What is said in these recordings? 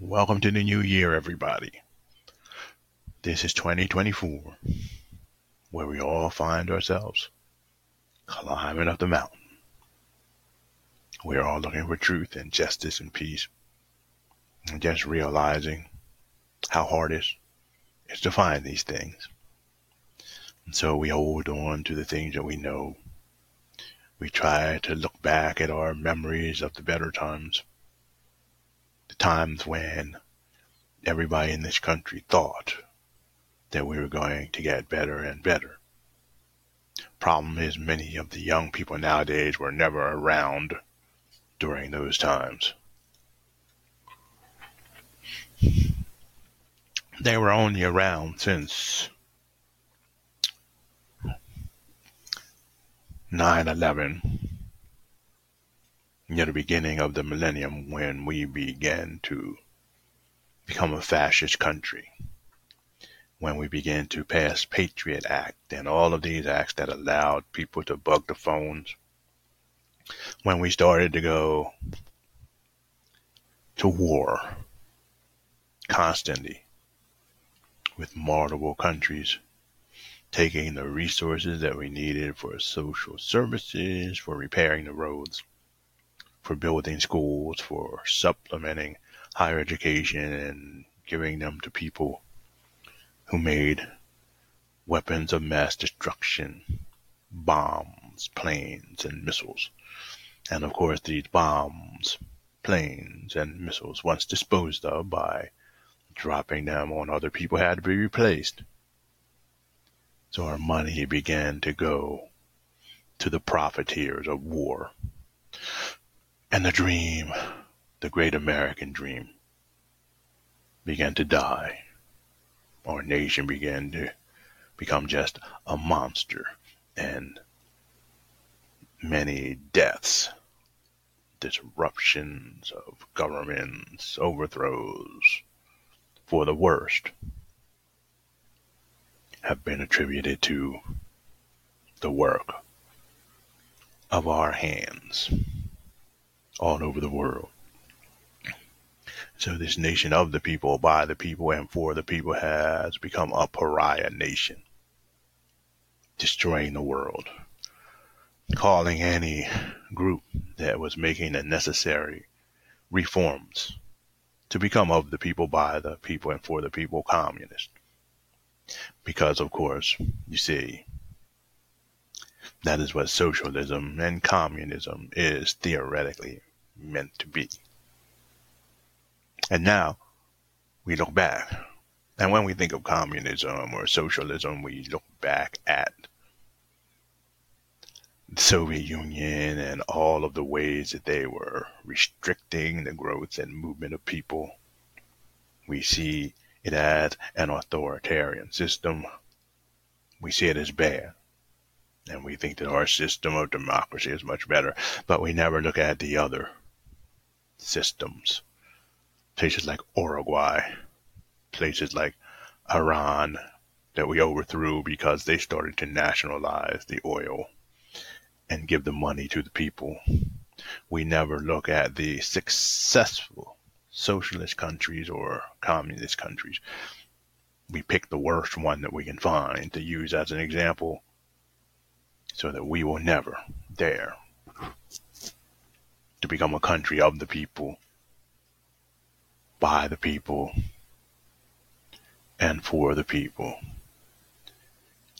Welcome to the new year, everybody. This is 2024, where we all find ourselves climbing up the mountain. We're all looking for truth and justice and peace, and just realizing how hard it is to find these things. And so we hold on to the things that we know. We try to look back at our memories of the better times the times when everybody in this country thought that we were going to get better and better. Problem is, many of the young people nowadays were never around during those times. They were only around since 9 11 near the beginning of the millennium when we began to become a fascist country, when we began to pass Patriot Act and all of these acts that allowed people to bug the phones, when we started to go to war constantly with multiple countries taking the resources that we needed for social services, for repairing the roads, for building schools, for supplementing higher education and giving them to people who made weapons of mass destruction, bombs, planes, and missiles. And of course, these bombs, planes, and missiles, once disposed of by dropping them on other people, had to be replaced. So our money began to go to the profiteers of war. And the dream, the great American dream, began to die. Our nation began to become just a monster and many deaths, disruptions of governments, overthrows for the worst have been attributed to the work of our hands all over the world. So this nation of the people, by the people, and for the people has become a pariah nation, destroying the world, calling any group that was making the necessary reforms to become of the people, by the people, and for the people communist. Because, of course, you see, that is what socialism and communism is theoretically meant to be. And now we look back. And when we think of communism or socialism, we look back at the Soviet Union and all of the ways that they were restricting the growth and movement of people. We see it as an authoritarian system. We see it as bad and we think that our system of democracy is much better, but we never look at the other systems. Places like Uruguay, places like Iran that we overthrew because they started to nationalize the oil and give the money to the people. We never look at the successful socialist countries or communist countries. We pick the worst one that we can find to use as an example so that we will never dare to become a country of the people, by the people, and for the people.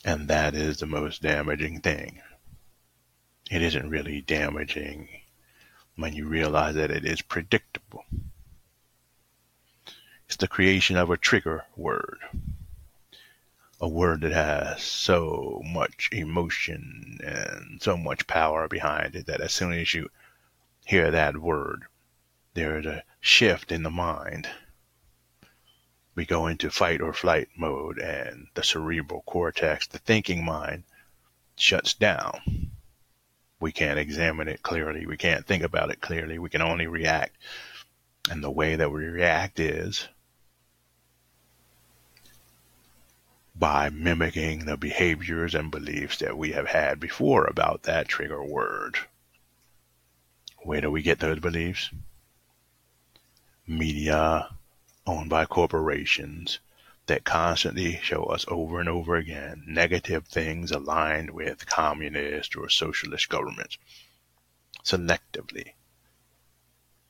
And that is the most damaging thing. It isn't really damaging when you realize that it is predictable. It's the creation of a trigger word a word that has so much emotion and so much power behind it that as soon as you hear that word, there's a shift in the mind. We go into fight or flight mode, and the cerebral cortex, the thinking mind, shuts down. We can't examine it clearly. We can't think about it clearly. We can only react. And the way that we react is by mimicking the behaviors and beliefs that we have had before about that trigger word. Where do we get those beliefs? Media, owned by corporations that constantly show us over and over again negative things aligned with communist or socialist governments selectively.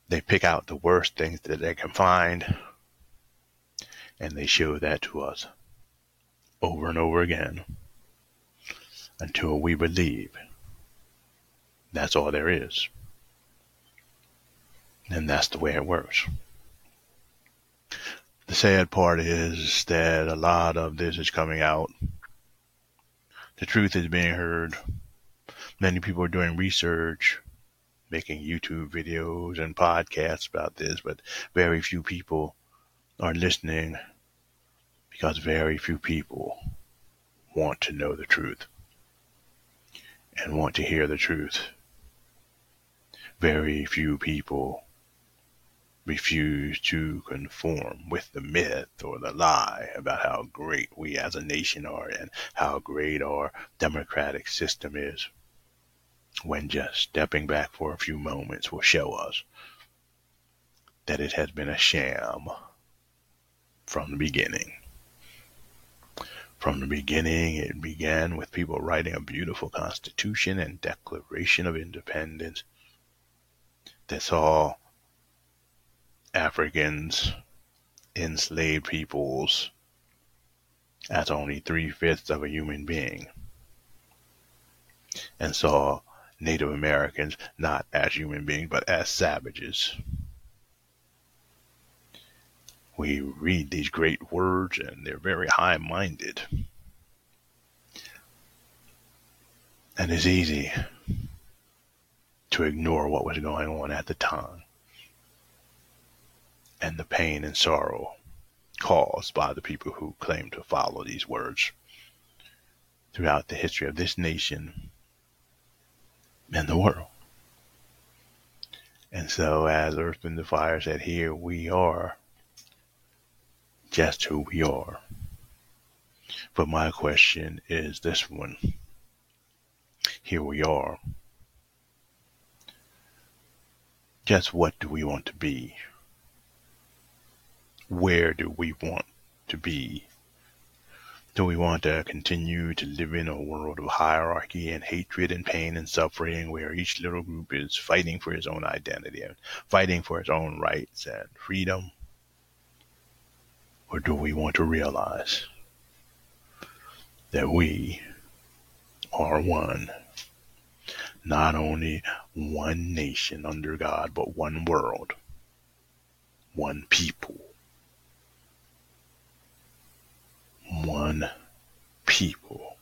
They pick out the worst things that they can find and they show that to us over and over again until we believe that's all there is. And that's the way it works. The sad part is that a lot of this is coming out. The truth is being heard. Many people are doing research, making YouTube videos and podcasts about this, but very few people are listening because very few people want to know the truth and want to hear the truth. Very few people refuse to conform with the myth or the lie about how great we as a nation are and how great our democratic system is, when just stepping back for a few moments will show us that it has been a sham from the beginning. From the beginning, it began with people writing a beautiful Constitution and Declaration of Independence. That saw Africans, enslaved peoples, as only three fifths of a human being, and saw Native Americans not as human beings but as savages. We read these great words and they're very high minded. And it's easy to ignore what was going on at the time and the pain and sorrow caused by the people who claim to follow these words throughout the history of this nation and the world. And so, as Earth and the Fire said, here we are, just who we are. But my question is this one. Here we are. Just what do we want to be? where do we want to be? Do we want to continue to live in a world of hierarchy and hatred and pain and suffering where each little group is fighting for its own identity and fighting for its own rights and freedom? Or do we want to realize that we are one? Not only one nation under God, but one world, one people one people,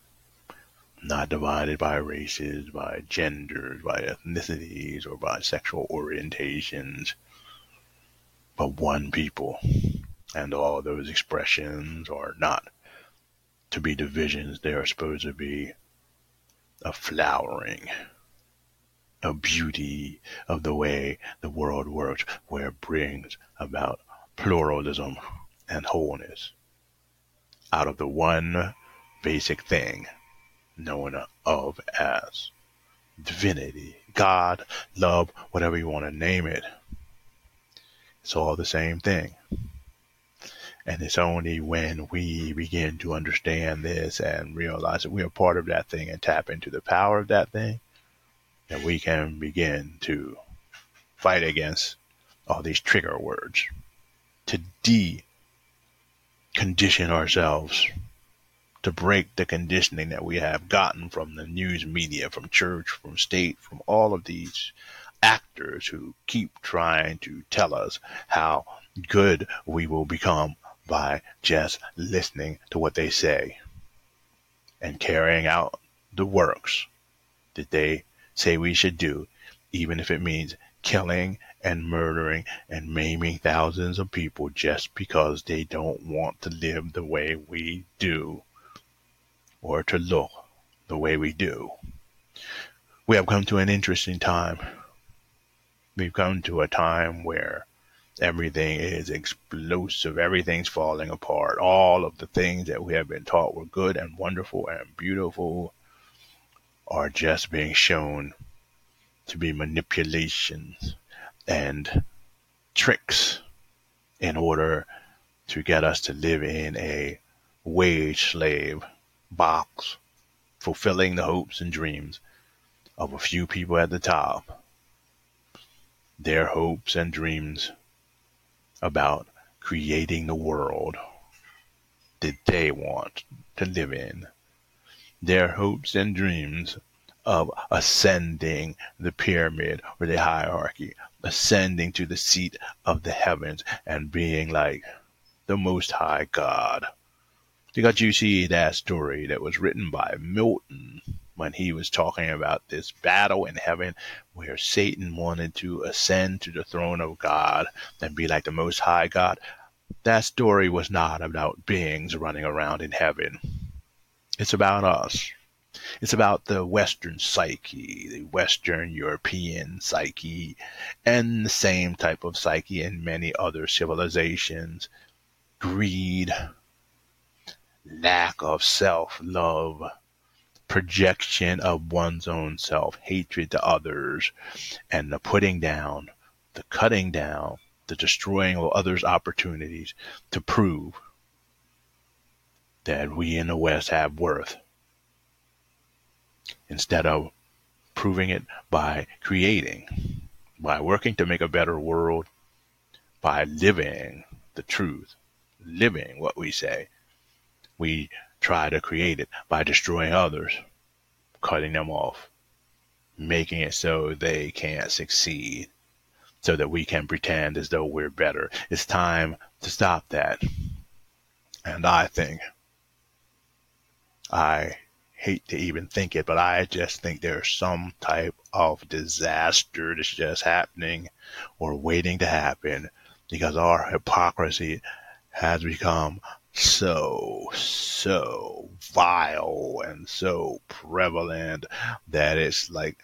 not divided by races, by genders, by ethnicities, or by sexual orientations, but one people. And all those expressions are not to be divisions, they are supposed to be a flowering, a beauty of the way the world works, where it brings about pluralism and wholeness out of the one basic thing known of as divinity, God, love, whatever you want to name it. It's all the same thing. And it's only when we begin to understand this and realize that we are part of that thing and tap into the power of that thing that we can begin to fight against all these trigger words, to de condition ourselves to break the conditioning that we have gotten from the news media, from church, from state, from all of these actors who keep trying to tell us how good we will become by just listening to what they say and carrying out the works that they say we should do, even if it means killing and murdering and maiming thousands of people just because they don't want to live the way we do or to look the way we do. We have come to an interesting time. We've come to a time where everything is explosive, everything's falling apart. All of the things that we have been taught were good and wonderful and beautiful are just being shown to be manipulations and tricks in order to get us to live in a wage slave box, fulfilling the hopes and dreams of a few people at the top. Their hopes and dreams about creating the world that they want to live in. Their hopes and dreams of ascending the pyramid or the hierarchy, ascending to the seat of the heavens and being like the Most High God. Because you see that story that was written by Milton when he was talking about this battle in heaven where Satan wanted to ascend to the throne of God and be like the Most High God. That story was not about beings running around in heaven. It's about us. It's about the Western psyche, the Western European psyche, and the same type of psyche in many other civilizations. Greed, lack of self love, projection of one's own self, hatred to others, and the putting down, the cutting down, the destroying of others' opportunities to prove that we in the West have worth instead of proving it by creating, by working to make a better world, by living the truth, living what we say. We try to create it by destroying others, cutting them off, making it so they can't succeed, so that we can pretend as though we're better. It's time to stop that. And I think I hate to even think it, but I just think there's some type of disaster that's just happening or waiting to happen because our hypocrisy has become so, so vile and so prevalent that it's like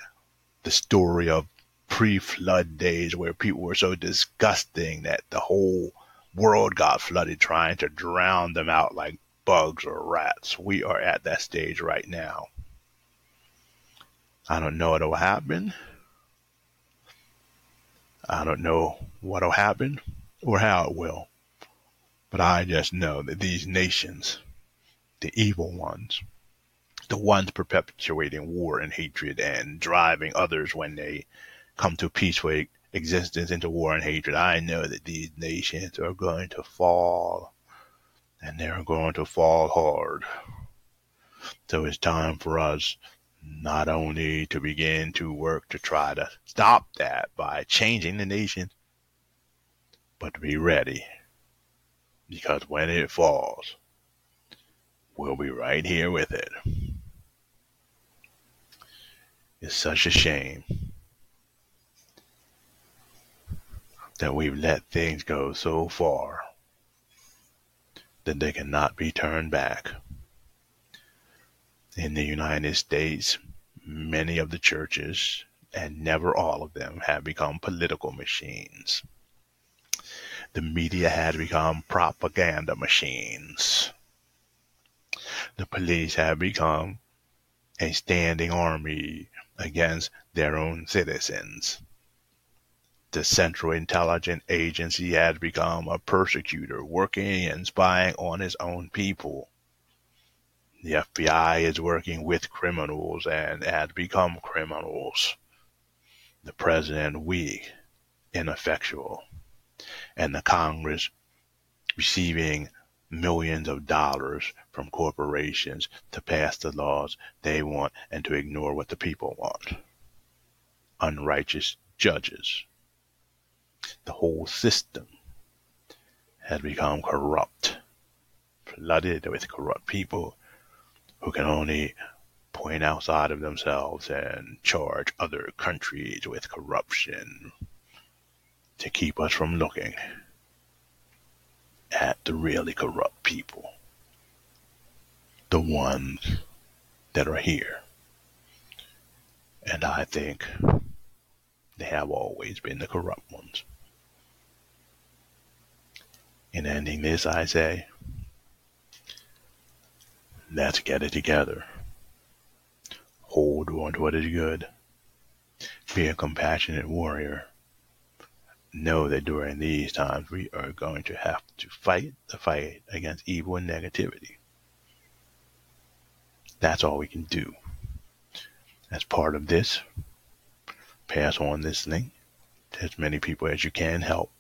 the story of pre flood days where people were so disgusting that the whole world got flooded trying to drown them out like bugs or rats. We are at that stage right now. I don't know what'll happen. I don't know what'll happen or how it will. But I just know that these nations, the evil ones, the ones perpetuating war and hatred and driving others when they come to peaceful existence into war and hatred, I know that these nations are going to fall and they're going to fall hard. So it's time for us not only to begin to work to try to stop that by changing the nation, but to be ready because when it falls, we'll be right here with it. It's such a shame that we've let things go so far that they cannot be turned back. In the United States, many of the churches, and never all of them, have become political machines the media had become propaganda machines. The police had become a standing army against their own citizens. The Central Intelligence Agency had become a persecutor working and spying on its own people. The FBI is working with criminals and has become criminals. The president weak, ineffectual and the Congress receiving millions of dollars from corporations to pass the laws they want and to ignore what the people want. Unrighteous judges. The whole system has become corrupt, flooded with corrupt people who can only point outside of themselves and charge other countries with corruption to keep us from looking at the really corrupt people, the ones that are here. And I think they have always been the corrupt ones. In ending this, I say, let's get it together. Hold on to what is good. Be a compassionate warrior know that during these times we are going to have to fight the fight against evil and negativity. That's all we can do. As part of this, pass on this link to as many people as you can help.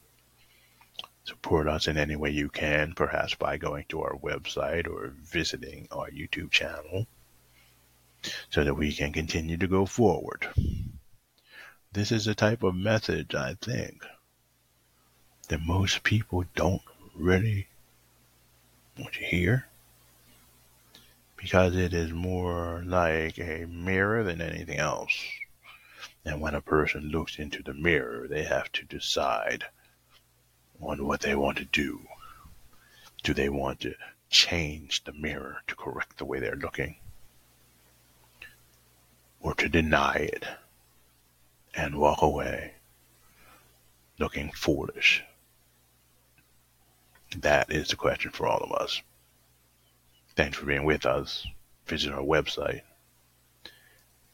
Support us in any way you can, perhaps by going to our website or visiting our YouTube channel so that we can continue to go forward. This is a type of message, I think, that most people don't really want to hear because it is more like a mirror than anything else. And when a person looks into the mirror, they have to decide on what they want to do. Do they want to change the mirror to correct the way they're looking? Or to deny it and walk away looking foolish? That is the question for all of us. Thanks for being with us. Visit our website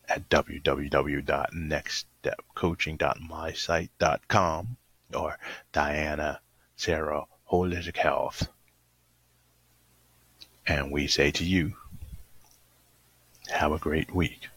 at www.nextstepcoaching.mysite.com or Diana Sarah Holistic Health. And we say to you, have a great week.